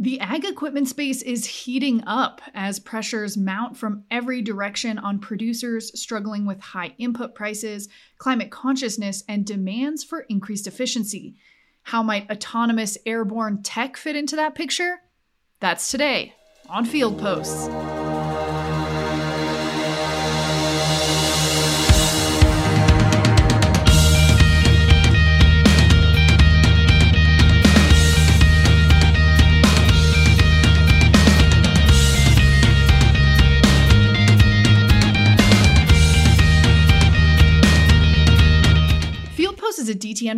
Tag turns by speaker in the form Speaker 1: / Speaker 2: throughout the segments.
Speaker 1: The ag equipment space is heating up as pressures mount from every direction on producers struggling with high input prices, climate consciousness, and demands for increased efficiency. How might autonomous airborne tech fit into that picture? That's today on Field Posts.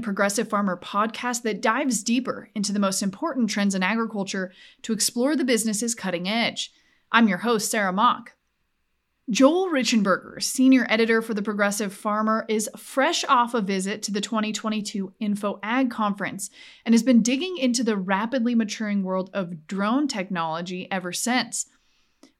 Speaker 1: Progressive Farmer podcast that dives deeper into the most important trends in agriculture to explore the business's cutting edge. I'm your host, Sarah Mock. Joel Reichenberger, senior editor for the Progressive Farmer, is fresh off a visit to the 2022 InfoAg Conference and has been digging into the rapidly maturing world of drone technology ever since.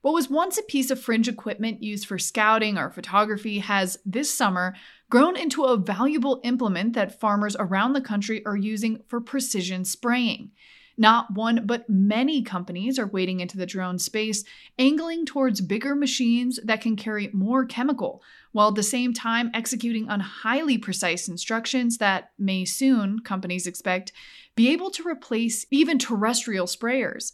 Speaker 1: What was once a piece of fringe equipment used for scouting or photography has this summer grown into a valuable implement that farmers around the country are using for precision spraying. Not one, but many companies are wading into the drone space, angling towards bigger machines that can carry more chemical, while at the same time executing on highly precise instructions that may soon, companies expect, be able to replace even terrestrial sprayers.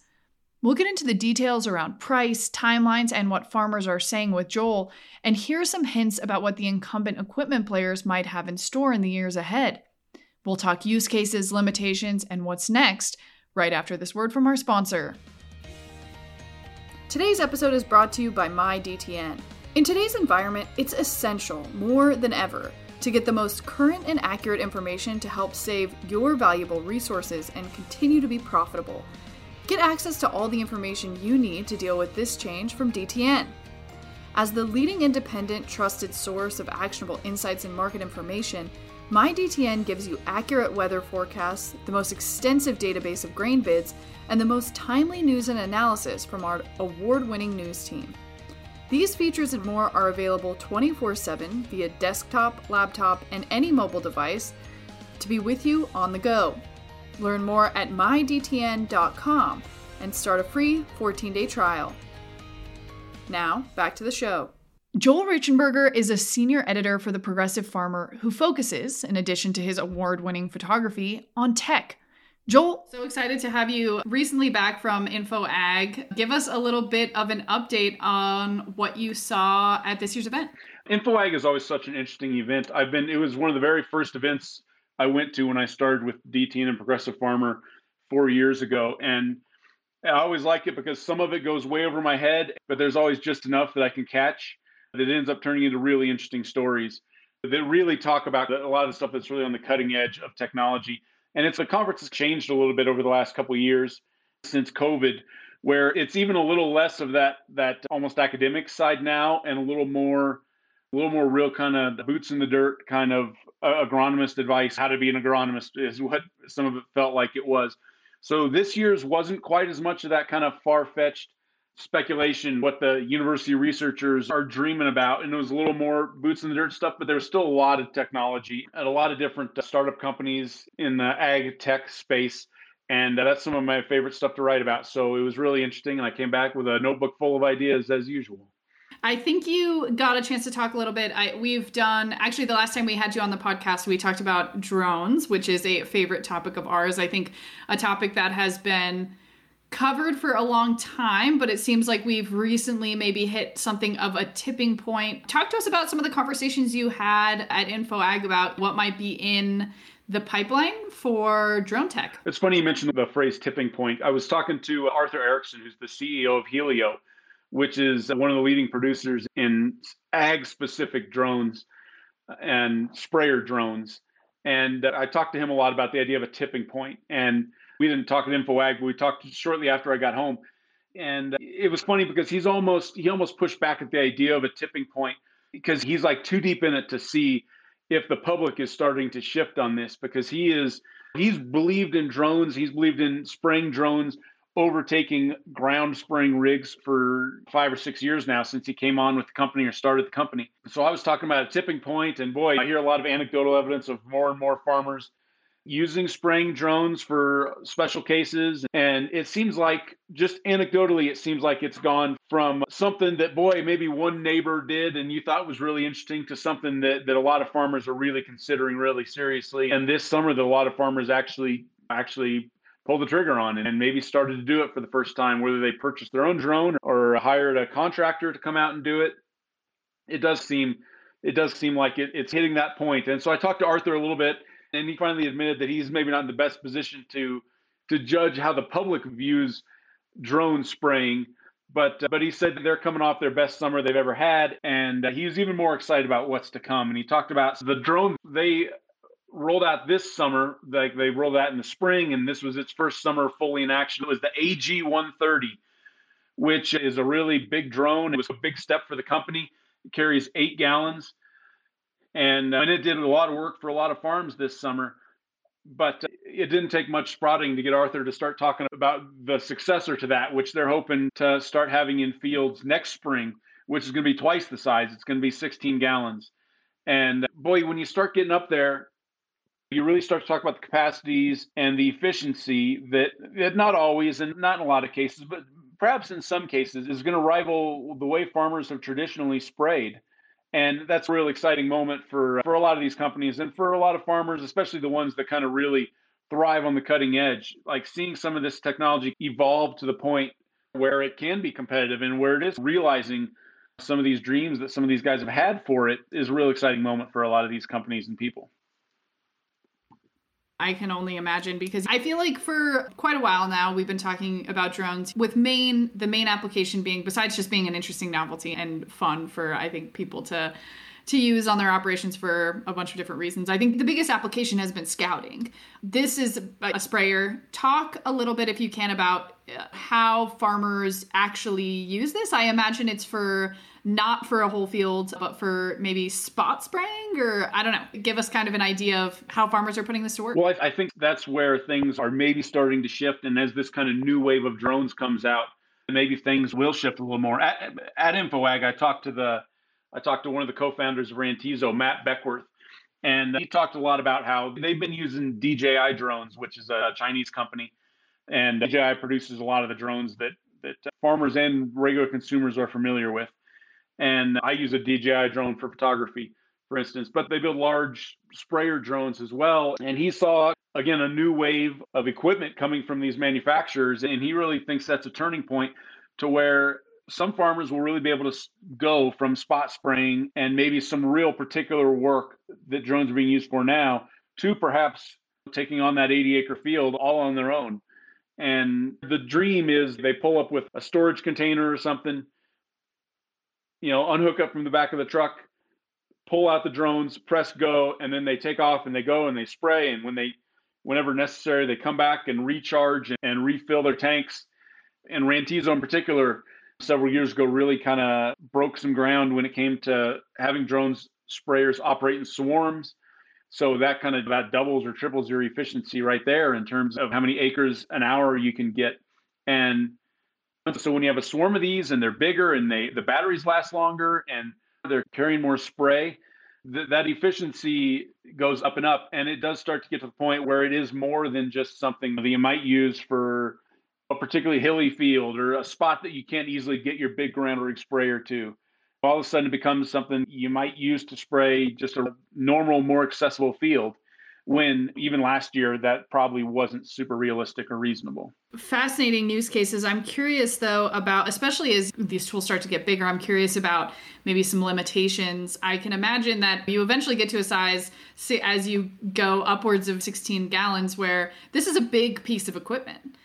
Speaker 1: We'll get into the details around price, timelines, and what farmers are saying with Joel, and hear some hints about what the incumbent equipment players might have in store in the years ahead. We'll talk use cases, limitations, and what's next right after this word from our sponsor. Today's episode is brought to you by MyDTN. In today's environment, it's essential, more than ever, to get the most current and accurate information to help save your valuable resources and continue to be profitable. Get access to all the information you need to deal with this change from DTN. As the leading independent, trusted source of actionable insights and market information, MyDTN gives you accurate weather forecasts, the most extensive database of grain bids, and the most timely news and analysis from our award winning news team. These features and more are available 24 7 via desktop, laptop, and any mobile device to be with you on the go. Learn more at mydtn.com and start a free 14 day trial. Now, back to the show. Joel Reichenberger is a senior editor for The Progressive Farmer who focuses, in addition to his award winning photography, on tech. Joel, so excited to have you recently back from InfoAg. Give us a little bit of an update on what you saw at this year's event.
Speaker 2: InfoAg is always such an interesting event. I've been, it was one of the very first events I went to when I started with DTN and Progressive Farmer four years ago. And I always like it because some of it goes way over my head, but there's always just enough that I can catch that ends up turning into really interesting stories that really talk about a lot of the stuff that's really on the cutting edge of technology. And it's a conference has changed a little bit over the last couple years since COVID, where it's even a little less of that that almost academic side now and a little more a little more real kind of boots in the dirt kind of uh, agronomist advice how to be an agronomist is what some of it felt like it was. So this year's wasn't quite as much of that kind of far-fetched speculation what the university researchers are dreaming about and it was a little more boots in the dirt stuff but there was still a lot of technology at a lot of different uh, startup companies in the ag tech space and uh, that's some of my favorite stuff to write about. So it was really interesting and i came back with a notebook full of ideas as usual
Speaker 1: I think you got a chance to talk a little bit. I, we've done actually the last time we had you on the podcast, we talked about drones, which is a favorite topic of ours. I think a topic that has been covered for a long time, but it seems like we've recently maybe hit something of a tipping point. Talk to us about some of the conversations you had at InfoAg about what might be in the pipeline for drone tech.
Speaker 2: It's funny you mentioned the phrase tipping point. I was talking to Arthur Erickson, who's the CEO of Hylio which is one of the leading producers in ag specific drones and sprayer drones. And uh, I talked to him a lot about the idea of a tipping point. And we didn't talk at InfoAg, but we talked shortly after I got home. And it was funny because he's almost he almost pushed back at the idea of a tipping point because he's like too deep in it to see if the public is starting to shift on this because he is he's believed in drones, he's believed in spraying drones overtaking ground spraying rigs for five or six years now since he came on with the company or started the company. So I was talking about a tipping point, and boy, I hear a lot of anecdotal evidence of more and more farmers using spraying drones for special cases. And it seems like, just anecdotally, it seems like it's gone from something that, boy, maybe one neighbor did and you thought was really interesting to something that, that a lot of farmers are really considering really seriously. And this summer, that a lot of farmers actually actually pulled the trigger on and maybe started to do it for the first time, whether they purchased their own drone or hired a contractor to come out and do it. It does seem it does seem like it, it's hitting that point. And so I talked to Arthur a little bit, and he finally admitted that he's maybe not in the best position to to judge how the public views drone spraying. But uh, but he said that they're coming off their best summer they've ever had, and uh, he's even more excited about what's to come. And he talked about the drone they rolled out this summer. Like they rolled out in the spring, and this was its first summer fully in action. It was the AG 130, which is a really big drone. It was a big step for the company. It carries eight gallons. And, uh, and it did a lot of work for a lot of farms this summer. But uh, it didn't take much sprouting to get Arthur to start talking about the successor to that, which they're hoping to start having in fields next spring, which is going to be twice the size. It's going to be 16 gallons. And uh, boy, when you start getting up there, you really start to talk about the capacities and the efficiency that, that not always and not in a lot of cases, but perhaps in some cases, is going to rival the way farmers have traditionally sprayed. And that's a real exciting moment for for a lot of these companies and for a lot of farmers, especially the ones that kind of really thrive on the cutting edge. Like seeing some of this technology evolve to the point where it can be competitive and where it is realizing some of these dreams that some of these guys have had for it is a real exciting moment for a lot of these companies and people.
Speaker 1: I can only imagine because I feel like for quite a while now we've been talking about drones with main the main application being besides just being an interesting novelty and fun for I think people to to use on their operations for a bunch of different reasons. I think the biggest application has been scouting. This is a sprayer. Talk a little bit if you can about uh, how farmers actually use this. I imagine it's for not for a whole field, but for maybe spot spraying, or I don't know. Give us kind of an idea of how farmers are putting this to work.
Speaker 2: Well, I, think that's where things are maybe starting to shift. And as this kind of new wave of drones comes out, maybe things will shift a little more. At, at InfoAg, I talked to the I talked to one of the co-founders of Rantizo, Matt Beckworth, and he talked a lot about how they've been using DJI drones, which is a Chinese company, and DJI produces a lot of the drones that that farmers and regular consumers are familiar with. And I use a DJI drone for photography, for instance, but they build large sprayer drones as well. And he saw, again, a new wave of equipment coming from these manufacturers. And he really thinks that's a turning point to where some farmers will really be able to go from spot spraying and maybe some real particular work that drones are being used for now to perhaps taking on that 80 acre field all on their own. And the dream is they pull up with a storage container or something you know, unhook up from the back of the truck, pull out the drones, press go, and then they take off and they go and they spray. And when they, whenever necessary, they come back and recharge and refill their tanks. And Rantizo in particular, several years ago, really kind of broke some ground when it came to having drones sprayers operate in swarms. So that kind of that doubles or triples your efficiency right there in terms of how many acres an hour you can get. And so when you have a swarm of these and they're bigger and they the batteries last longer and they're carrying more spray, th- that efficiency goes up and up. And it does start to get to the point where it is more than just something that you might use for a particularly hilly field or a spot that you can't easily get your big ground rig sprayer to. All of a sudden, it becomes something you might use to spray just a normal, more accessible field when even last year that probably wasn't super realistic or reasonable.
Speaker 1: Fascinating use cases. I'm curious though about, especially as these tools start to get bigger, I'm curious about maybe some limitations. I can imagine that you eventually get to a size as you go upwards of 16 gallons where this is a big piece of equipment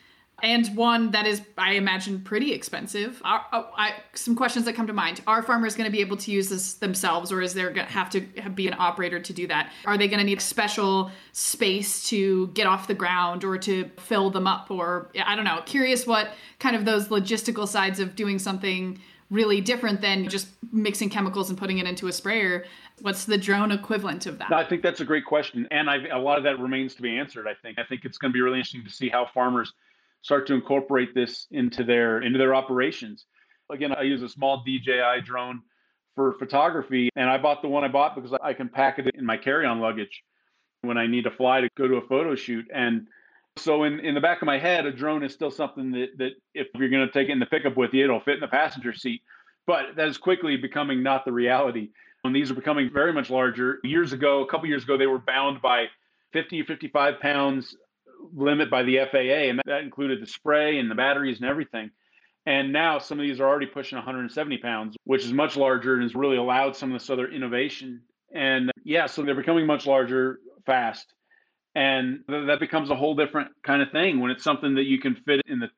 Speaker 1: and one that is, I imagine, pretty expensive. Are, oh, I, some questions that come to mind: Are farmers going to be able to use this themselves, or is there going to have to be an operator to do that? Are they going to need special space to get off the ground or to fill them up? Or I don't know. Curious what kind of those logistical sides of doing something really different than just mixing chemicals and putting it into a sprayer. What's the drone equivalent of that?
Speaker 2: I think that's a great question, and a lot of that remains to be answered. I think. I think it's going to be really interesting to see how farmers start to incorporate this into their into their operations. Again, I use a small DJI drone for photography, and I bought the one I bought because I can pack it in my carry-on luggage. when I need to fly to go to a photo shoot. And so in, in the back of my head, a drone is still something that, that if you're going to take it in the pickup with you, it'll fit in the passenger seat. But that is quickly becoming not the reality. And these are becoming very much larger. Years ago, a couple years ago, they were bound by 50 or 55 pounds limit by the FAA, and that included the spray and the batteries and everything. And now some of these are already pushing 170 pounds, which is much larger and has really allowed some of this other innovation. And yeah, so they're becoming much larger fast. And th- that becomes a whole different kind of thing when it's something that you can fit in the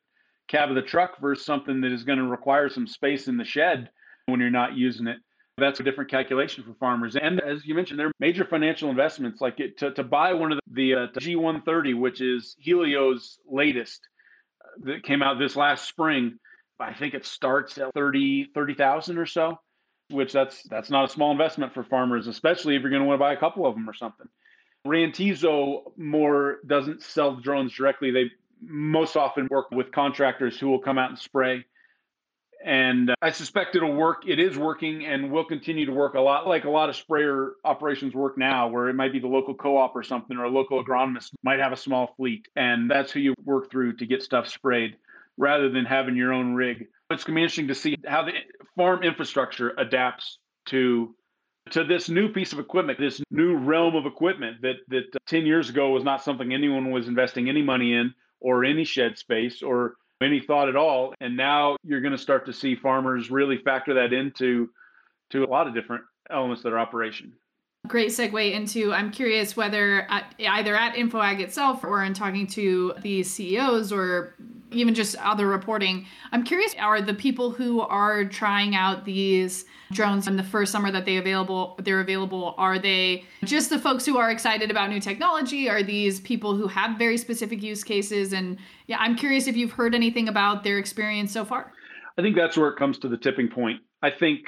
Speaker 2: cab of the truck versus something that is going to require some space in the shed when you're not using it. That's a different calculation for farmers. And as you mentioned, there are major financial investments like it, to, to buy one of the, the uh, G130, which is Hylio's latest uh, that came out this last spring. I think it starts at 30 30,000 or so, which that's that's not a small investment for farmers, especially if you're going to want to buy a couple of them or something. Rantizo more doesn't sell drones directly. They most often work with contractors who will come out and spray. And uh, I suspect it'll work. It is working and will continue to work a lot like a lot of sprayer operations work now, where it might be the local co op or something, or a local agronomist might have a small fleet. And that's who you work through to get stuff sprayed rather than having your own rig. It's going to be interesting to see how the farm infrastructure adapts to to this new piece of equipment, this new realm of equipment that that 10 years ago was not something anyone was investing any money in or any shed space or any thought at all. And now you're going to start to see farmers really factor that into to a lot of different elements of their operation.
Speaker 1: Great segue into I'm curious whether at, either at InfoAg itself or in talking to the CEOs or even just other reporting, I'm curious are the people who are trying out these drones in the first summer that they available they're available are they just the folks who are excited about new technology are these people who have very specific use cases and yeah I'm curious if you've heard anything about their experience so far.
Speaker 2: I think that's where it comes to the tipping point. I think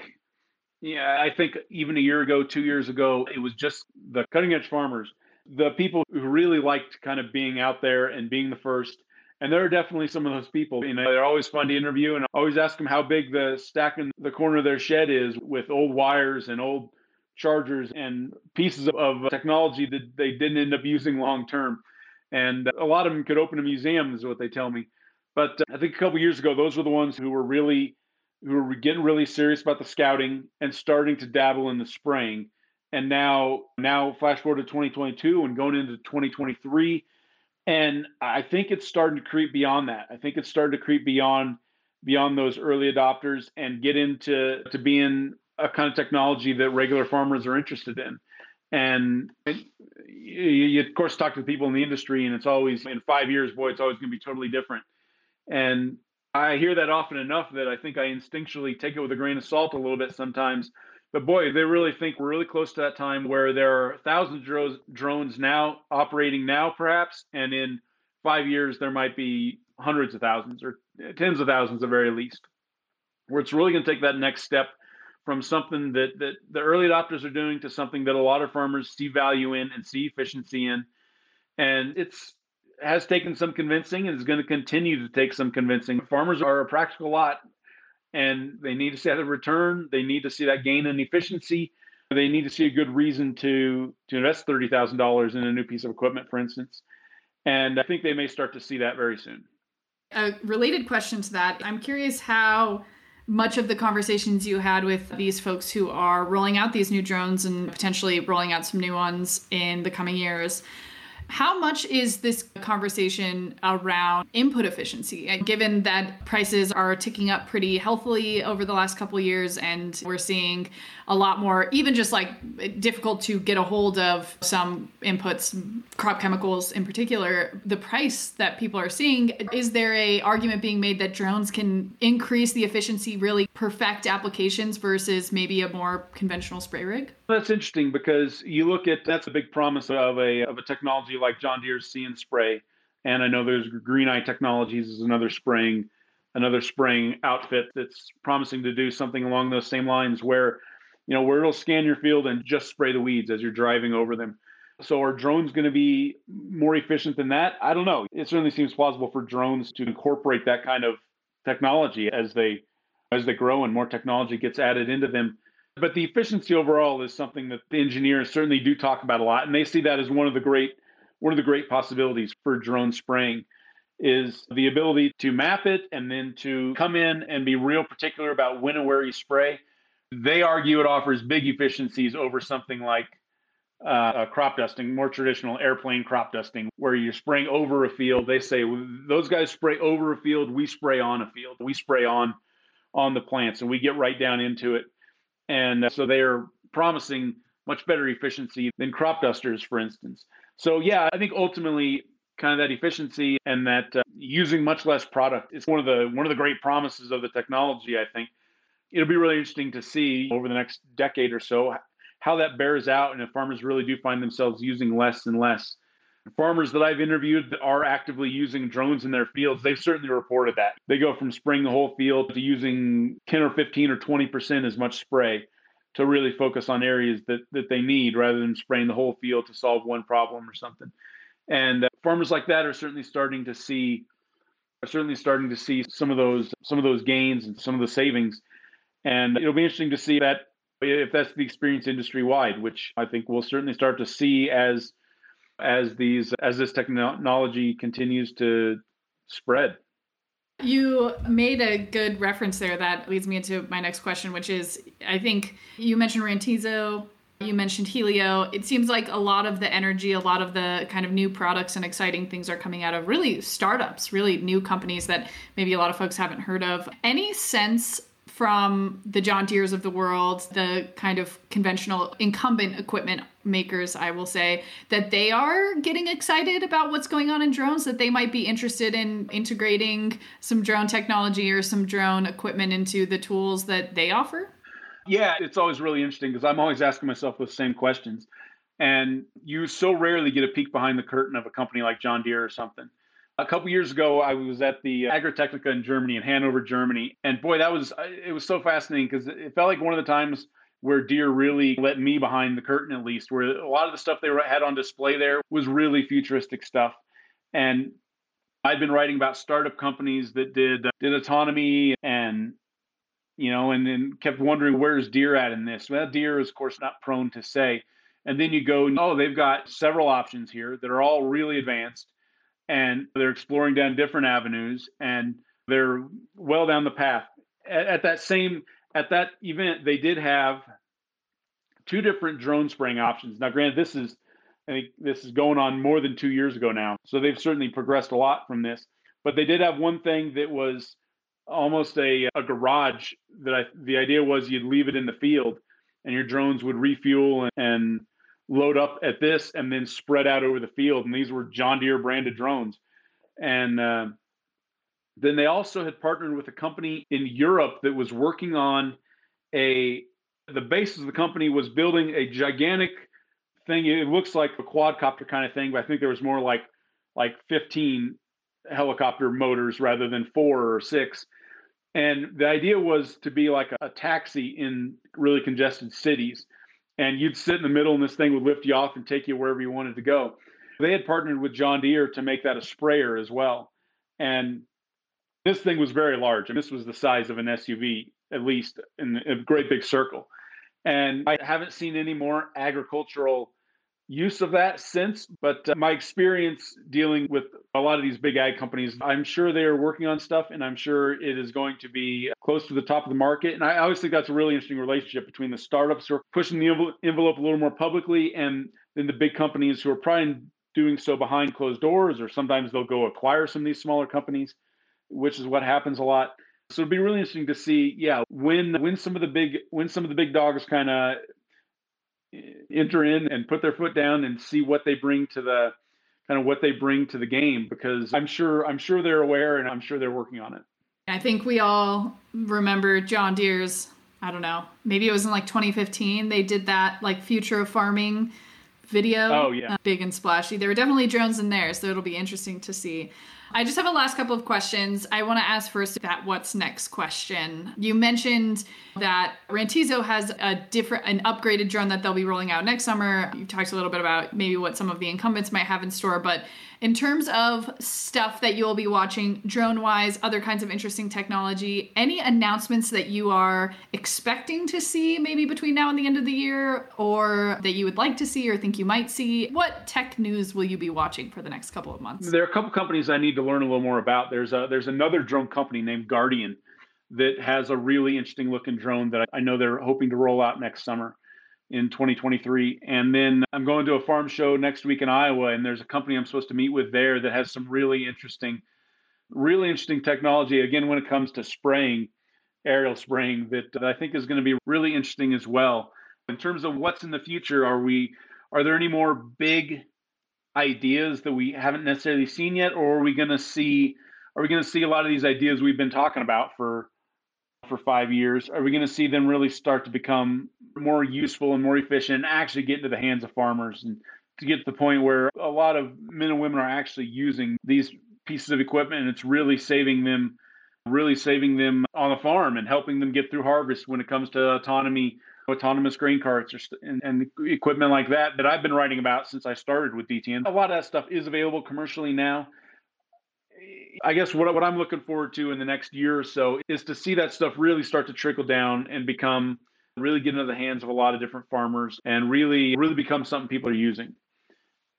Speaker 2: yeah, I think even a year ago, two years ago, it was just the cutting edge farmers, the people who really liked kind of being out there and being the first. And there are definitely some of those people. You know, they're always fun to interview, and I always ask them how big the stack in the corner of their shed is with old wires and old chargers and pieces of technology that they didn't end up using long term. And a lot of them could open a museum, is what they tell me. But uh, I think a couple years ago, those were the ones who were really who were getting really serious about the scouting and starting to dabble in the spraying. And now, now flash forward to 2022 and going into 2023, and I think it's starting to creep beyond that. I think it's starting to creep beyond beyond those early adopters and get into to being a kind of technology that regular farmers are interested in. And you, you, of course talk to people in the industry, and it's always in five years, boy, it's always going to be totally different. And I hear that often enough that I think I instinctually take it with a grain of salt a little bit sometimes. But boy, they really think we're really close to that time where there are thousands of drones now operating now, perhaps, and in five years there might be hundreds of thousands or eh, tens of thousands, at very least, where it's really going to take that next step from something that that the early adopters are doing to something that a lot of farmers see value in and see efficiency in, and it's has taken some convincing and is going to continue to take some convincing. Farmers are a practical lot and they need to see that return. They need to see that gain in efficiency. They need to see a good reason to to invest thirty thousand dollars in a new piece of equipment, for instance. And I think they may start to see that very soon.
Speaker 1: A related question to that: I'm curious how much of the conversations you had with these folks who are rolling out these new drones and potentially rolling out some new ones in the coming years how much is this conversation around input efficiency? Given that prices are ticking up pretty healthily over the last couple years, and we're seeing a lot more, even just like difficult to get a hold of some inputs, crop chemicals in particular, the price that people are seeing, is there a argument being made that drones can increase the efficiency, really perfect applications versus maybe a more conventional spray rig?
Speaker 2: That's interesting because you look at that's a big promise of a of a technology like John Deere's See and Spray, and I know there's Greeneye Technologies is another spraying another spraying outfit that's promising to do something along those same lines where you know, where it'll scan your field and just spray the weeds as you're driving over them. So are drones going to be more efficient than that? I don't know. It certainly seems plausible for drones to incorporate that kind of technology as they as they grow and more technology gets added into them. But the efficiency overall is something that the engineers certainly do talk about a lot, and they see that as one of the great one of the great possibilities for drone spraying is the ability to map it and then to come in and be real particular about when and where you spray. They argue it offers big efficiencies over something like uh, crop dusting, more traditional airplane crop dusting, where you're spraying over a field. They say those guys spray over a field, we spray on a field, we spray on on the plants, and we get right down into it. And uh, so they are promising much better efficiency than crop dusters, for instance. So yeah, I think ultimately kind of that efficiency and that uh, using much less product is one of the one of the great promises of the technology i think it'll be really interesting to see over the next decade or so how that bears out and if farmers really do find themselves using less and less farmers that i've interviewed that are actively using drones in their fields they've certainly reported that they go from spraying the whole field to using 10 or 15 or 20% as much spray to really focus on areas that, that they need rather than spraying the whole field to solve one problem or something and uh, farmers like that are certainly starting to see are certainly starting to see some of those some of those gains and some of the savings. And it'll be interesting to see that if that's the experience industry wide, which I think we'll certainly start to see as as these as this technology continues to spread.
Speaker 1: You made a good reference there that leads me into my next question, which is I think you mentioned Rantizo you mentioned Hylio. It seems like a lot of the energy, a lot of the kind of new products and exciting things are coming out of really startups, really new companies that maybe a lot of folks haven't heard of. Any sense from the John Deeres of the world, the kind of conventional incumbent equipment makers, I will say, that they are getting excited about what's going on in drones, that they might be interested in integrating some drone technology or some drone equipment into the tools that they offer?
Speaker 2: Yeah, it's always really interesting because I'm always asking myself those same questions. And you so rarely get a peek behind the curtain of a company like John Deere or something. A couple years ago, I was at the uh, Agritechnica in Germany, in Hanover, Germany, and boy, that was uh, it was so fascinating because it felt like one of the times where Deere really let me behind the curtain, at least, where a lot of the stuff they had on display there was really futuristic stuff. And I'd been writing about startup companies that did uh, did autonomy and you know, and then kept wondering where's Deere at in this. Well, Deere is of course not prone to say. And then you go, oh, they've got several options here that are all really advanced, and they're exploring down different avenues, and they're well down the path. At, at that same at that event, they did have two different drone spraying options. Now, granted, this is I think this is going on more than two years ago now, so they've certainly progressed a lot from this. But they did have one thing that was almost a, a garage that I, the idea was you'd leave it in the field and your drones would refuel and, and load up at this and then spread out over the field. And these were John Deere branded drones. And uh, then they also had partnered with a company in Europe that was working on a, the basis of the company was building a gigantic thing. It looks like a quadcopter kind of thing, but I think there was more like, like 15 helicopter motors rather than four or six and the idea was to be like a, a taxi in really congested cities. And you'd sit in the middle and this thing would lift you off and take you wherever you wanted to go. They had partnered with John Deere to make that a sprayer as well. And this thing was very large. And this was the size of an SUV, at least in a great big circle. And I haven't seen any more agricultural use of that since, but uh, my experience dealing with a lot of these big ag companies, I'm sure they are working on stuff and I'm sure it is going to be close to the top of the market. And I always think that's a really interesting relationship between the startups who are pushing the envelope a little more publicly and then the big companies who are probably doing so behind closed doors, or sometimes they'll go acquire some of these smaller companies, which is what happens a lot. So it'd be really interesting to see, yeah, when when some of the big when some of the big dogs kind of enter in and put their foot down and see what they bring to the kind of what they bring to the game because I'm sure I'm sure they're aware and I'm sure they're working on it.
Speaker 1: I think we all remember John Deere's I don't know, maybe it was in like 2015 they did that like future of farming video.
Speaker 2: Oh yeah. Uh,
Speaker 1: big and splashy. There were definitely drones in there, so it'll be interesting to see. I just have a last couple of questions. I want to ask first that what's next question. You mentioned that Rantizo has a different, an upgraded drone that they'll be rolling out next summer. You talked a little bit about maybe what some of the incumbents might have in store, but in terms of stuff that you'll be watching drone wise, other kinds of interesting technology, any announcements that you are expecting to see maybe between now and the end of the year or that you would like to see or think you might see? What tech news will you be watching for the next couple of months?
Speaker 2: There are a couple companies I need to learn a little more about. There's a, there's another drone company named Guardian that has a really interesting looking drone that I know they're hoping to roll out next summer in 2023. And then I'm going to a farm show next week in Iowa, and there's a company I'm supposed to meet with there that has some really interesting, really interesting technology. Again, when it comes to spraying, aerial spraying, that, I think is going to be really interesting as well. In terms of what's in the future, are we are there any more big ideas that we haven't necessarily seen yet, or are we going to see are we going to see a lot of these ideas we've been talking about for for five years? Are we going to see them really start to become more useful and more efficient and actually get into the hands of farmers and to get to the point where a lot of men and women are actually using these pieces of equipment and it's really saving them really saving them on the farm and helping them get through harvest when it comes to autonomy autonomous grain carts or, and, and equipment like that that I've been writing about since I started with DTN. A lot of that stuff is available commercially now. I guess what, what I'm looking forward to in the next year or so is to see that stuff really start to trickle down and become really get into the hands of a lot of different farmers and really really become something people are using.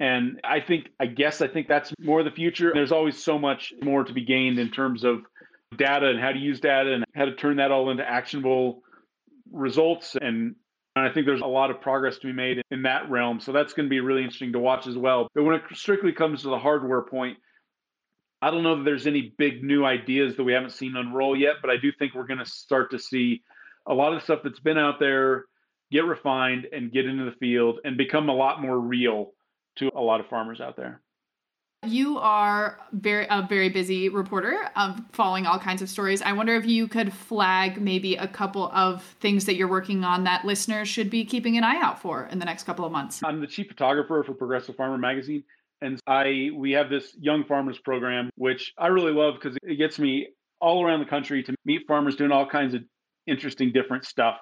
Speaker 2: And I think I guess I think that's more the future. There's always so much more to be gained in terms of data and how to use data and how to turn that all into actionable results and I think there's a lot of progress to be made in that realm. So that's going to be really interesting to watch as well. But when it strictly comes to the hardware point, I don't know that there's any big new ideas that we haven't seen unroll yet, but I do think we're going to start to see a lot of stuff that's been out there get refined and get into the field and become a lot more real to a lot of farmers out there.
Speaker 1: You are very a very busy reporter of following all kinds of stories. I wonder if you could flag maybe a couple of things that you're working on that listeners should be keeping an eye out for in the next couple of months.
Speaker 2: I'm the chief photographer for Progressive Farmer magazine, and I we have this young farmers program, which I really love because it gets me all around the country to meet farmers doing all kinds of interesting, different stuff.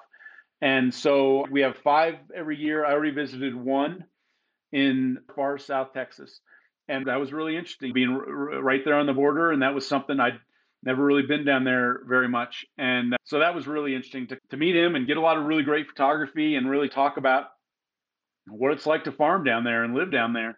Speaker 2: And so we have five every year. I already visited one in far South Texas, and that was really interesting being r- right there on the border. And that was something I'd never really been down there very much. And uh, so that was really interesting to, to meet him and get a lot of really great photography and really talk about what it's like to farm down there and live down there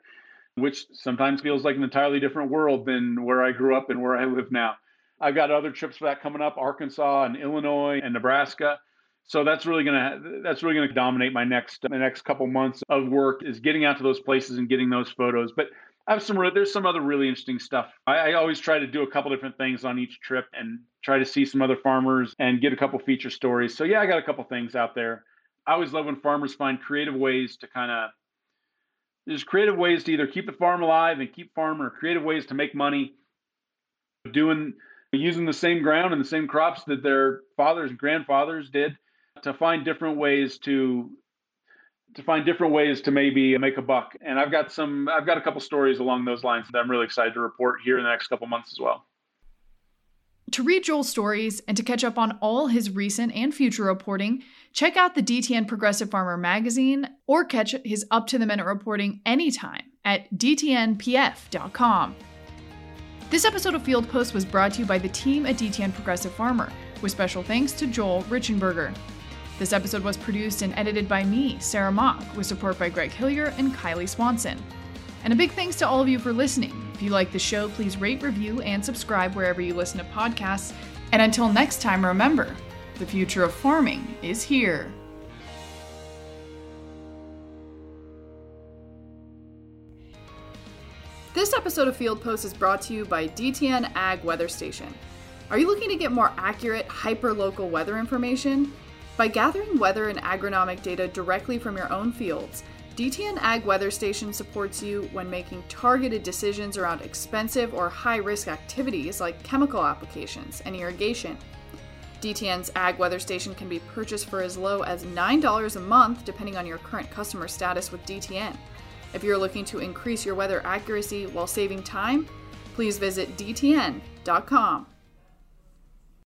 Speaker 2: which sometimes feels like an entirely different world than where I grew up and where I live now. I've got other trips for that coming up, Arkansas and Illinois and Nebraska. So that's really gonna that's really gonna dominate my next the next couple months of work is getting out to those places and getting those photos. But I have some there's some other really interesting stuff. I, I always try to do a couple different things on each trip and try to see some other farmers and get a couple feature stories. So yeah, I got a couple things out there. I always love when farmers find creative ways to kind of there's creative ways to either keep the farm alive and keep farming or creative ways to make money doing using the same ground and the same crops that their fathers and grandfathers did to find different ways to to find different ways to maybe make a buck and i've got some i've got a couple stories along those lines that i'm really excited to report here in the next couple months as well
Speaker 1: to read Joel's stories and to catch up on all his recent and future reporting, check out the DTN Progressive Farmer magazine or catch his up to the minute reporting anytime at dtnpf.com. This episode of Field Post was brought to you by the team at DTN Progressive Farmer, with special thanks to Joel Reichenberger. This episode was produced and edited by me, Sarah Mock, with support by Greg Hillier and Kylie Swanson. And a big thanks to all of you for listening. If you like the show, please rate, review, and subscribe wherever you listen to podcasts. And until next time, remember the future of farming is here. This episode of Field Post is brought to you by DTN Ag Weather Station. Are you looking to get more accurate, hyper local weather information? By gathering weather and agronomic data directly from your own fields, DTN Ag Weather Station supports you when making targeted decisions around expensive or high risk activities like chemical applications and irrigation. DTN's Ag Weather Station can be purchased for as low as $9 a month depending on your current customer status with DTN. If you're looking to increase your weather accuracy while saving time, please visit dtn.com.